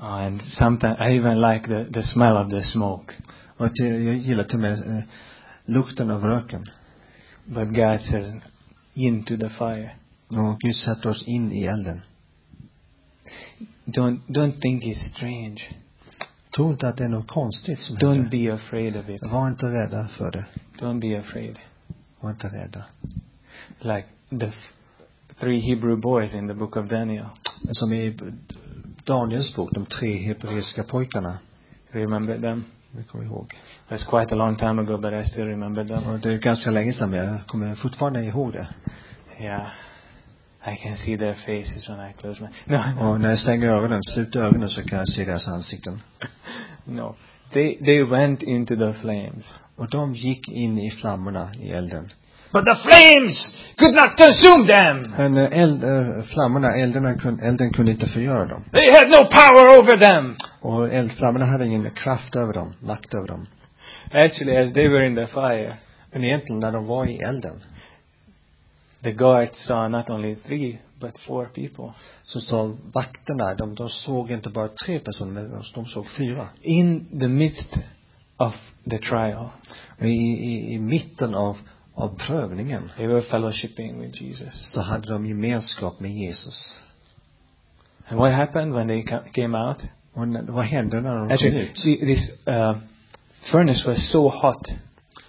Uh, and sometimes I even like the, the smell of the smoke. Och jag gillar till och med eh, lukten av röken. But God says, into the fire. Och Gud sätter oss in i elden. Don't, don't think it's strange. Tro inte att det är något konstigt som Don't händer. be afraid of it. Var inte rädda för det. Don't be afraid. Var inte rädda. Like the three Hebrew boys in the book of Daniel. Som i Daniels bok, de tre hebreiska pojkarna. Remember them? Det kommer jag ihåg. Was quite a long time ago, but I still remember them. Och det är ganska länge sedan, men jag kommer fortfarande ihåg det. Yeah. I can see their faces when I close my. No, Och när jag stänger ögonen, sluter ögonen så kan jag se deras ansikten. [laughs] no. They they went into the flames. Och de gick in i flammorna i elden. But the flames could not consume them. Men eh, eld, eh, flammorna, eldarna, kun- elden kunde inte förgöra dem. They had no power over them. Och eldflammorna hade ingen kraft över dem, makt över dem. Actually, as they were in the fire, Men egentligen när de var i elden, the guards saw not only three but four people. Så sa vakterna, de, de såg inte bara tre personer, men de såg fyra. In the midst of the trial, I, i, i mitten av, av prövningen they were fellowshipping with Jesus. så hade de gemenskap med Jesus. And what happened when they ca- came out? Och vad hände när de kom Actually, ut? see, this uh, furnace was so hot.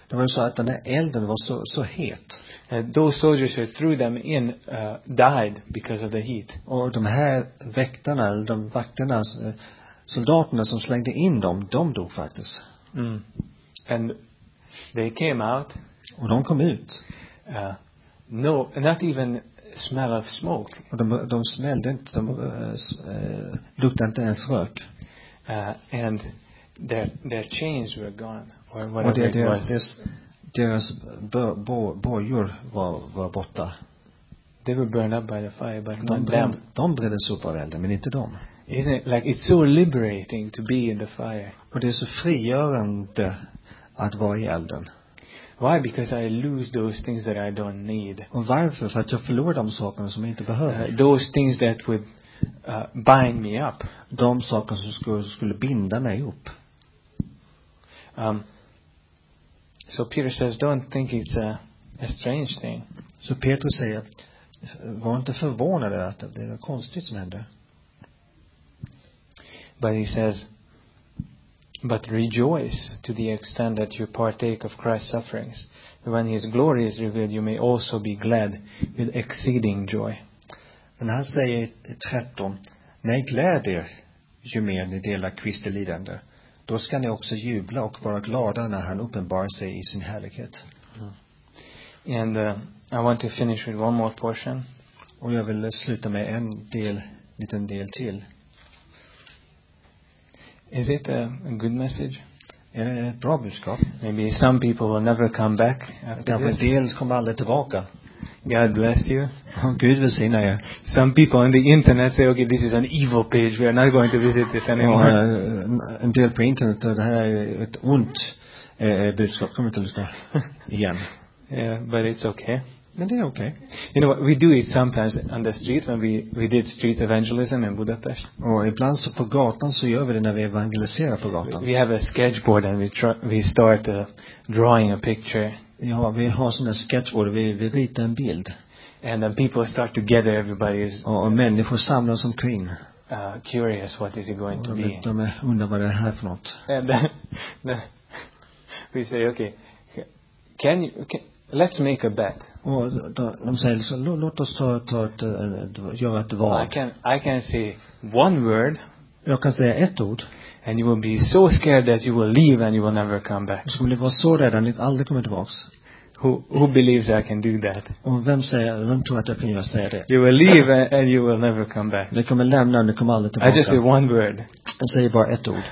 Det var ju så att den här elden var så, så het. And those soldiers who threw them in uh, died because of the heat. Och de här väktarna, eller de vakterna, soldaterna som slängde in dem, de dog faktiskt. Mm. And they came out, Och de kom ut. uh, no, not even smell of smoke. Och de, de smällde inte, de äh, luktade inte ens rök. Uh, and their their chains were gone, or Och whatever det, it deras, deras, deras bojor var, var borta. They were burned up by the fire, but De, not them. de brändes upp av elden, men inte de. Isn't it like it's so liberating to be in the fire? Och det är så frigörande att vara i elden. Why? Because I lose those things that I don't need. Och varför? För att jag förlorar de sakerna som jag inte behöver. Uh, those things that would uh, bind me up. De saker som skulle, skulle binda mig upp. Um, so Peter says, don't think it's a, a strange thing. Så Petrus säger, var inte förvånade att det är konstigt som hände. But he says, but rejoice to the extent that you partake of Christ's sufferings. When his glory is revealed, you may also be glad with exceeding joy. Men han säger i 13, nej gläd er ju mer ni delar Kristi lidande. Då ska ni också jubla och vara glada när han uppenbarar sig i sin härlighet. And uh, I want to finish with one more portion. Och jag vill sluta med en del, liten del till. Is it a, a good message? Är det ett bra budskap? Maybe some people will never come back after Kanske en this. del kommer aldrig tillbaka. God bless you. Och Gud välsigna er. Some people on the internet say, okay, this is an evil page. We are not going to visit this anymore. eh, en del på internet, det här är ett ont eh, budskap, kommer inte lyssna [laughs] igen. Yeah, but it's okay. Det är okej. You know what? We do it sometimes on the street when we, we did street evangelism in Budapest. Och ibland så på gatan så gör vi det när vi evangeliserar på gatan. We have a sketchboard and we try, we start uh, drawing a picture Ja, vi har sådana sketchboard, vi, vi ritar en bild. and then people start to gather. Everybody is Och, och människor samlas omkring. uh, curious. What is it going to be? de är- undrar vad det är här för något. And then, [laughs] then we say, okay, can you, can, let's make a bet. De säger så, lå- låt oss ta, ta ett, ett, göra ett I can, I can say one word Jag kan säga ett ord. and you will be so scared that you will leave and you will never come back. Så kommer ni vara så rädda att ni aldrig kommer tillbaks. Who, who believes I can do that? Och vem säger, vem tror att jag kan säga det? You will leave and, and you will never come back. Ni kommer lämna och ni kommer aldrig I just say one word. Jag säger bara ett ord.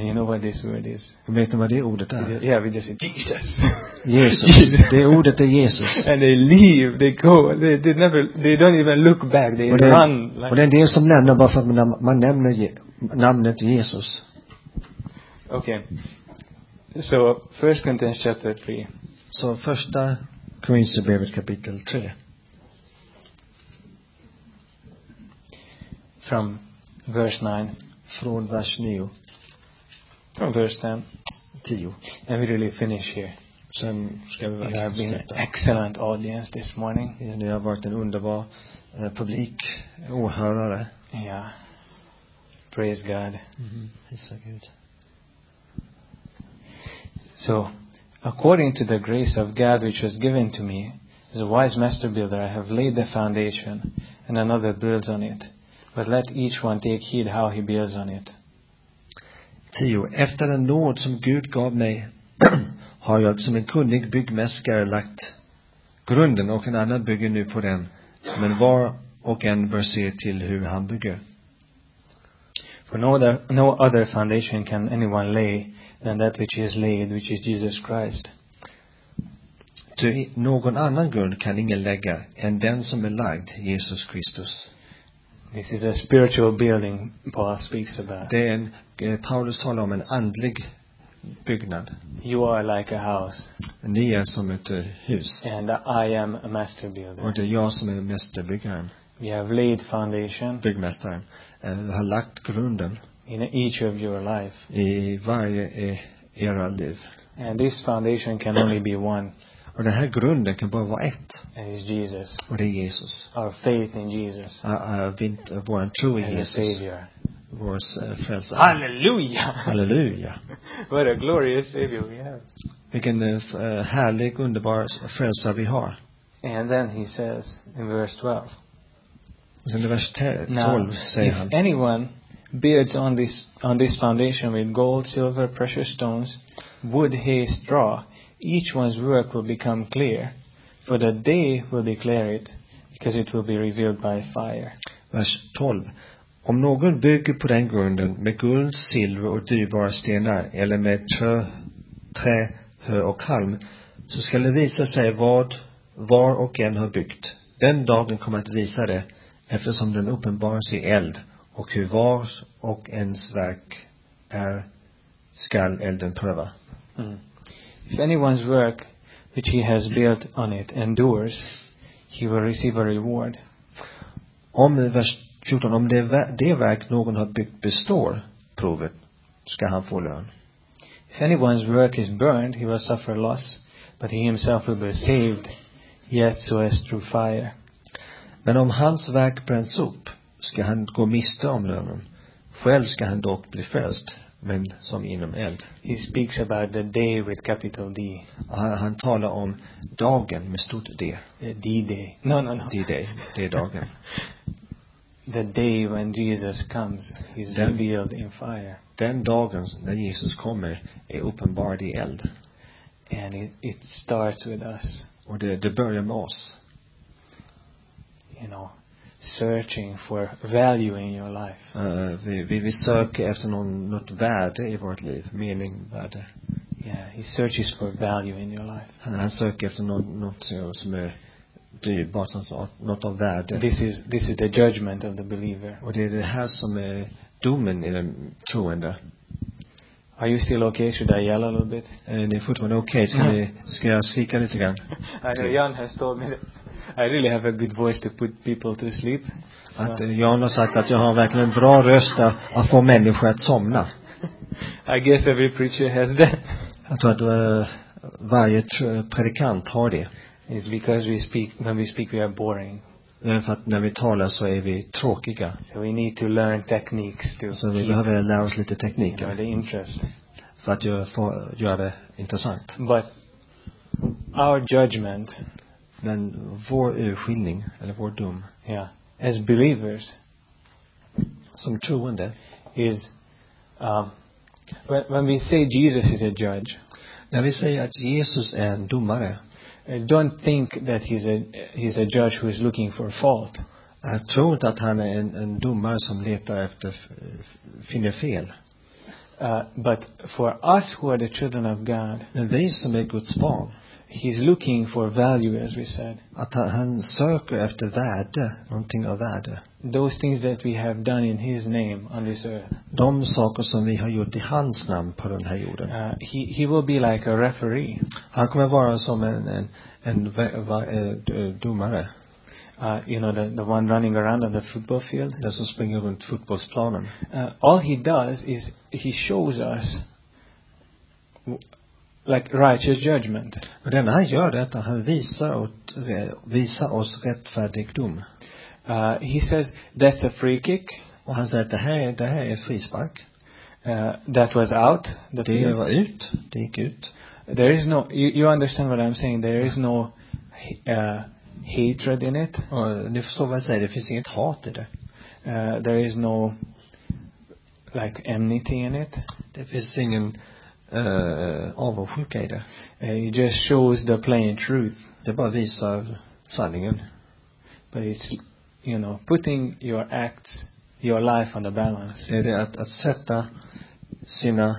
You know what this word is? Och vet ni vad det ordet är? just- Yeah, we just say Jesus. Jesus. Det ordet är Jesus. and they leave, they go, they, they never, they don't even look back, they Och det, run. och Like, det är en del som lämnar bara för att man, man nämner Je- namnet Jesus. okay. So, First Corinthians chapter 3. Så första Korinthierbrevet kapitel 3. From verse 9. Från vers 9, From verse 10. 10. And we really finish here. Sen ska vi You have been sluta. excellent audience this morning. Ni har varit en underbar eh, publik, åhörare. Yeah. Praise God. Prisa Gud. So, according to the grace of God which was given to me, as a wise master builder, I have laid the foundation, and another builds on it. But let each one take heed how he builds on it. 10. Efter den nåd som Gud gav mig [clears throat] har jag som en kunnig byggmästare lagt grunden och en annan bygger nu på den. Men var och en bör se till hur han bygger. For no other, no other foundation can anyone lay than that which is laid, which is Jesus Christ. Ty någon annan grund kan ingen lägga än den som är lagd, Jesus Kristus. This is a spiritual building Paul speaks about. Det är en, eh, Paulus talar om en andlig byggnad. You are like a house, Ni är som ett eh, hus. and I am a master Och builder. det är jag som är mästerbyggaren, We have laid foundation byggmästaren. Eh, har lagt grunden in each of your life, i varje eh, era liv. and this foundation can only be one, Och den här grunden kan bara vara ett. and it's Jesus. Och det är Jesus. Our faith in Jesus Uh, uh, vår tro i Jesus. Savior. Vår uh, frälsare. Hallelujah! Halleluja. what a [laughs] glorious Savior we have. Vilken uh, uh, härlig, underbar frälsare vi har. And then he says in verse 12, Och sen i vers 12 Now, säger if han. anyone builds on this on this foundation with gold, silver, precious stones, wood, hay, straw, each one's work will become clear, for the day will declare it, because it will be revealed by fire. Vers 12. Om någon bygger på den grunden med guld, silver och dyrbara stenar eller med trö, trä, hö och halm så skall det visa sig vad var och en har byggt. Den dagen kommer att visa det eftersom den uppenbaras i eld och hur var och ens verk är skall elden pröva. Mm. If anyone's work which he has built on it endures, he will receive a reward. Om vers 14, om det, det verk någon har byggt består provet ska han få lön. If anyone's work is burned, he will suffer loss, but he himself will be saved, yet so as through fire. Men om hans verk bränns upp ska han gå miste om lönen. Själv ska han dock bli frälst, men som inom eld. He speaks about the day with capital D, Han, han talar om dagen med stort D. the D-Day. No, no, no. Det, det är dagen. [laughs] The day when Jesus comes, he's Then- revealed in fire. Den dagen när Jesus kommer är uppenbarad i eld. And it, it starts with us, Och det, det börjar med oss. you know, searching for value in your life. Eh, vi, vi, vi söker efter någon, något värde i vårt liv. Mening, värde. Yeah, he searches for value in your life. Han, han söker efter något, något som- som är dyrbart, något, något av värde. This is, this is the judgment of the believer. Och det är det här som är domen i den troende. Are you still okay? Should I yell a little bit? Eh, Det är fortfarande okej. Ska, vi, ska jag skrika lite grann? [laughs] I know Jan has told me that I really have a good voice to put people to sleep. So Att eh, Jan har sagt att jag har verkligen en bra röst att att få människor att somna. [laughs] I guess every preacher has that. Jag tror att eh, varje predikant har det. It's because we speak, when we speak we are boring. För att när vi talar så är vi tråkiga. So we need to learn techniques to Så vi behöver lära oss lite you know, tekniker the interest. för att göra, få, göra det intressant. But our judgment, Men vår urskiljning, eller vår dom, yeah, as believers som troende, is um, when, when we say Jesus is a judge, när vi säger att Jesus är en domare, don't think that he's a he's a judge who is looking for fault. jag tror inte att han är en, en domare som letar efter, finner fel. Uh, but for us who are the children of God, Men vi som är Guds barn, He's looking for value, as we said. att han, söker efter värde, någonting av värde. Those things that we have done in His name on this earth. De saker som vi har gjort i hans namn på den här jorden. Uh, he, he will be like a referee. Han kommer vara som en, en, en va, eh, d- domare. Uh, you know, the, the one running around on the football field. Den som springer runt fotbollsplanen. Uh, all he does is he shows us like righteous judgment. Och det enda han gör är att han visar, åt, visar oss rättfärdigdom. Uh, he says that's a free kick. Och han säger att det här, är- det här är frispark. Uh, that was out. The Det field. var ut. Det gick ut. There is no. You, you understand what I'm saying? There is no uh, hatred in it. Och ni förstår vad jag säger, det finns inget hat i det. Uh, there is no like enmity in it. Det finns ingen uh, avundsjuka i det. Uh, it just shows the plain truth. Det bara visar sanningen. But it's you know putting your acts, your life on the balance. Det är det att, att sätta sina,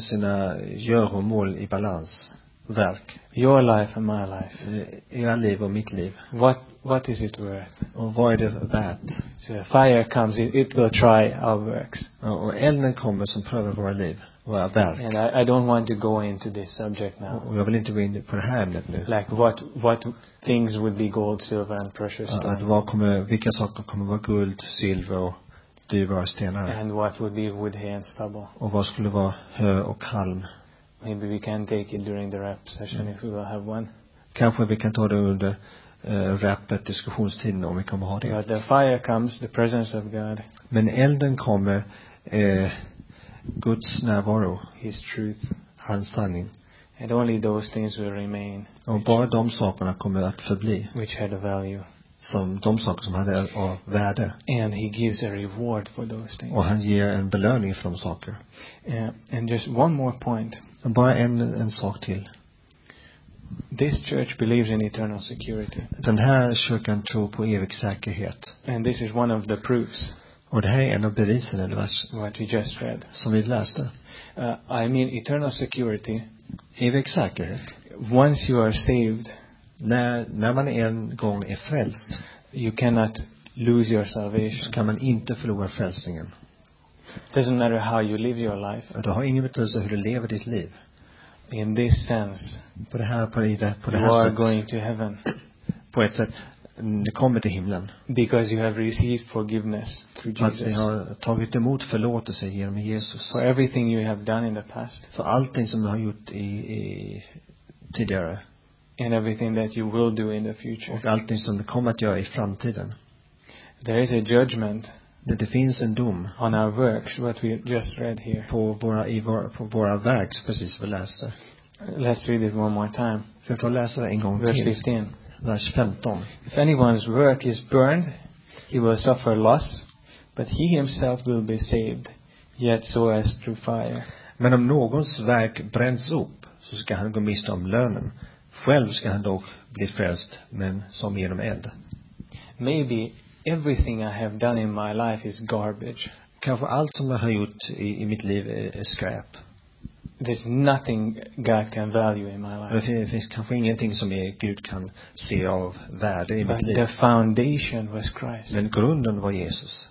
sina göromål i balans. Verk. Your life and my life. Eh, Era liv och mitt liv. What what is it worth? Och vad är det värt? So fire comes, it, it will try our works. Ja, Och elden kommer som prövar våra liv. Våra verk. And I, I don't want to go into this subject now. Och jag vill inte gå in på det här ämnet nu. Like what, what things would be gold, silver and precious Att, att vad kommer, vilka saker kommer vara guld, silver och dyrbara stenar. And what would be wood, hay and stubble. Och vad skulle vara hö och halm. Maybe we can take it during the rap session if we will have one. Kanske vi kan ta det under uh, rappet, diskussionstiden om vi kommer ha det. But the fire comes, the presence of God, Men elden kommer, eh, Guds närvaro, His truth, hans sanning. and only those things will remain Och bara de sakerna kommer att förbli. which had a value. Som de saker som hade av värde. And He gives a reward for those things. Och han ger en belöning för de saker. Uh, and just one more point. Bara en, en sak till. This church believes in eternal security. Den här kyrkan tror på evig säkerhet. And this is one of the proofs, Och det här är en av bevisen, eller vers, what we just read. som vi läste. Uh, I mean, eternal security, Evig säkerhet. once you are saved, När, när man en gång är frälst you cannot lose your så salvation. kan man inte förlora frälsningen. doesn't matter how you live your life. Det har ingen betydelse hur du lever ditt liv. In this sense, På det här, på det, på det you här are sättet. going to heaven På ett sätt. Det kommer till himlen. because you have received forgiveness through För att vi Jesus. har tagit emot förlåtelse genom Jesus. For everything you have done in the past För allting som vi har gjort i, i tidigare. and everything that you will do in the future. Och allting som vi kommer att göra i framtiden. There is a judgment Det, det finns en dom on our works, what we just read here. på våra, i våra, på våra verk, precis vi läste. Let's read it one more time. Ska jag ta och läsa det en gång Verse till? 15. Vers 15. If anyone's work is burned, he will suffer loss, but he himself will be saved, yet so as through fire. Men om någons verk bränns upp så ska han gå miste om lönen. Själv ska han dock bli frälst, men som genom eld. Maybe everything I have done in my life is garbage. Kanske allt som jag har gjort i, i mitt liv är, är skräp. There's nothing God can value in my Och det life. finns, kanske ingenting som Gud kan se av värde i mitt But the foundation was Christ. Men grunden var Jesus.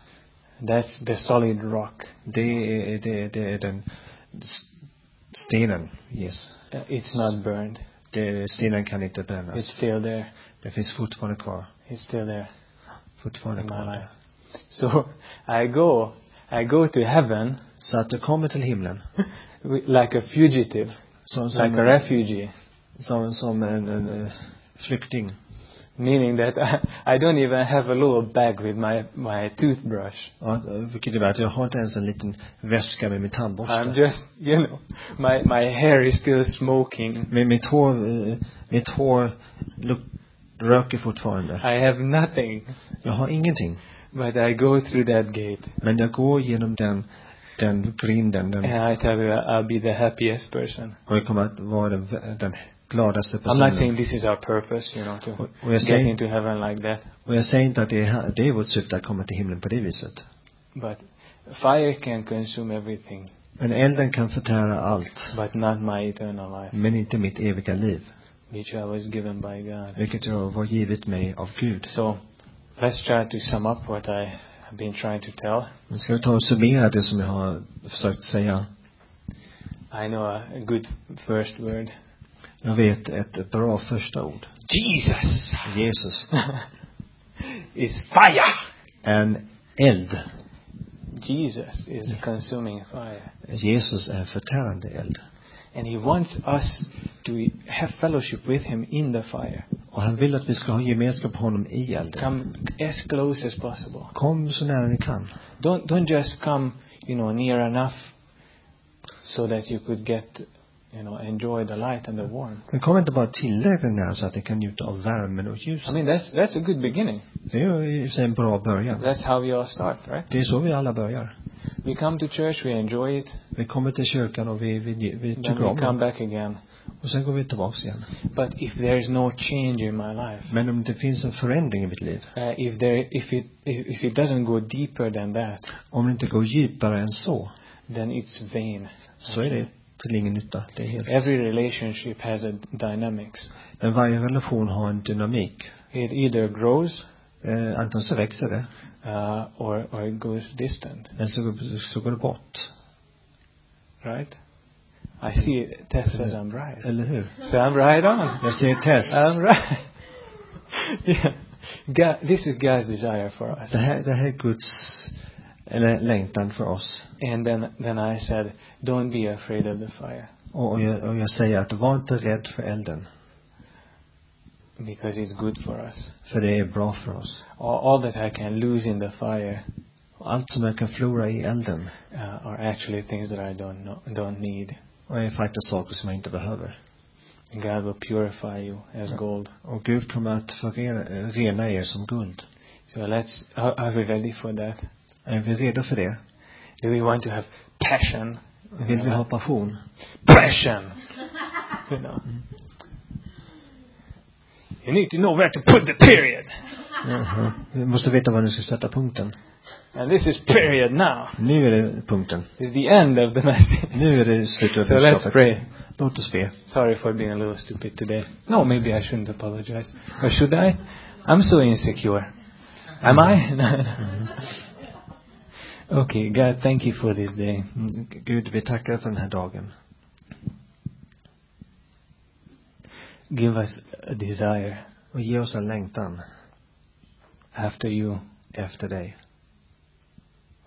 That's the solid rock. Det är, det, det är den stenen, yes. Uh, It's not burned. Det, stenen kan inte It's still there. Det finns fortfarande kvar. It's still there Fortfarande in my kvar. life. So I go, I go to heaven Så att du kommer till himlen. [laughs] like a fugitive, Som, som, like a refugee. som, som en, en eh, flykting. Meaning that I, [laughs] I don't even have a little bag with my, my toothbrush. Ja, vilket innebär att jag har inte ens en liten väska med min I'm tandborste. just, you know, my, my hair is still smoking. Men mitt hår, eh, mitt hår luk, röker fortfarande. I have nothing. Jag har ingenting. But I go through that gate Men jag går genom den, den grinden, den, and I tell you I'll be the happiest person. och jag kommer att vara den, den gladaste I'm not saying this is our purpose, you know, to Och- get into heaven like that. och jag säger inte att det är, det är vårt syfte att komma till himlen på det viset. But fire can consume everything, Men elden kan förtära allt. but not my eternal life, Men inte mitt eviga liv. which I was given by God. Vilket jag var givet mig av Gud. So let's try to sum up what I been trying to tell. Nu ska vi ta och summera det som jag har försökt säga. I know a, a good first word. Jag vet ett bra första ord. Jesus Jesus. [laughs] is fire. En eld. Jesus is consuming fire. Jesus är förtärande eld. And he wants us to have fellowship with him in the fire. Och han vill att vi ska ha gemenskap med honom i elden. Come as close as possible. Kom så nära ni kan. Don't don't just come, you know, near enough so that you could get, you know, enjoy the light and the warmth. Men kom inte bara tillräckligt nära så att ni kan njuta av värmen och ljuset. I mean, that's that's a good beginning. Det är ju i och för sig en bra början. That's how we all start, right? Det är så vi alla börjar. We come to church, we enjoy it, Vi kommer till kyrkan och vi, vi, vi then tycker we om come det. back again. Och sen går vi tillbaks igen. But if there is no change in my life, Men om det finns en förändring i mitt liv. uh, if there, if it, if, if it doesn't go deeper than that, Om det inte går djupare än så. then it's vain. Så är det till ingen nytta. Det är helt. Every relationship has a dynamics. Men varje relation har en dynamik. It either grows Eh, antingen så växer det. uh, or or it goes distant, Eller så, så går det bort. right? I see Tess says I'm right. Eller hur? So I'm right on. Jag ser Tess. I'm right. [laughs] yeah. God, this is God's desire for us. Det här, det här är Guds eller längtan för oss. And then, then I said, don't be afraid of the fire. Och, och, jag, och jag säger att var inte rädd för elden. Because it's good for us. För det är bra för oss. All, all that I can lose in the fire allt som jag kan förlora i elden uh, are actually things that I don't know, don't need. och är faktiskt saker som jag inte behöver. God will purify you as gold. Och Gud kommer att förena, rena er som guld. So let's, are, are we ready for that? Är vi redo för det? Do we want to have passion? Vill vi ha passion? Passion! [laughs] You know. You need to know where to put the period. Jaha. Vi måste veta var ni ska sätta punkten. And this is period now. Nu är det punkten. It's the end of the message. Nu är det slutet av So let's pray. Låt oss be. Sorry for being a little stupid today. No, maybe I shouldn't apologize. Or should I? I'm so insecure. Am I? [laughs] Mm-hmm. okay, God, thank you for this day. Gud, vi tackar för den här dagen. Give us a desire Och ge oss en längtan after you. efter dig.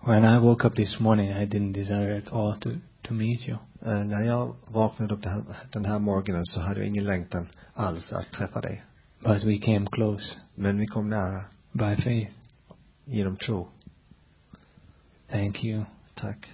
When I woke up this morning, I didn't desire at all to, to meet you. Eh, när jag vaknade upp den här, den här morgonen så hade jag ingen längtan alls att träffa dig. But we came close Men vi kom nära by faith. genom tro. Thank you Tack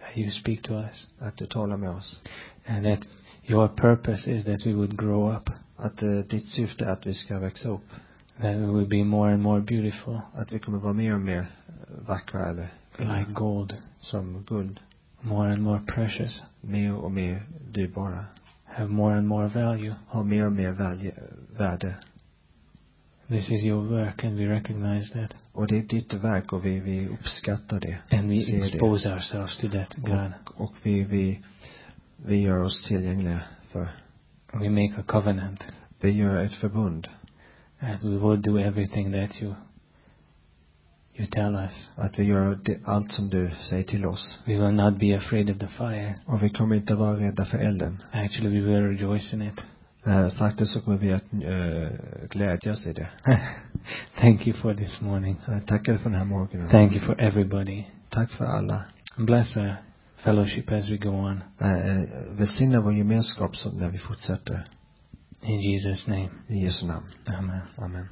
that you speak to us. att du talar med oss. And that your purpose is that we would grow up, Att eh, ditt syfte är att vi ska växa upp. that we would be more and more beautiful, Att vi kommer vara mer och mer eh, vackra eller like gold, som guld. more and more precious, Mer och mer dyrbara. have more and more value. Har mer och mer välje, värde. This is your work, and we recognize that. Och det är ditt verk och vi, vi uppskattar det. And we Ser det. expose ourselves to that, God. Och, och vi, vi, vi gör oss tillgängliga för. We make a covenant Vi gör ett förbund. that we will do everything that you you tell us. Att vi gör det, allt som du säger till oss. We will not be afraid of the fire. Och vi kommer inte vara rädda för elden. Actually, we will rejoice in it. Eh, faktiskt så kommer vi att uh, glädjas i det. [laughs] Thank you for this morning. Uh, tackar för den här morgonen. Thank you for everybody. Tack för alla. Bless our fellowship as we go on. Välsigna vår gemenskap så när vi fortsätter. In Jesus' name. I Jesu namn. Amen. Amen.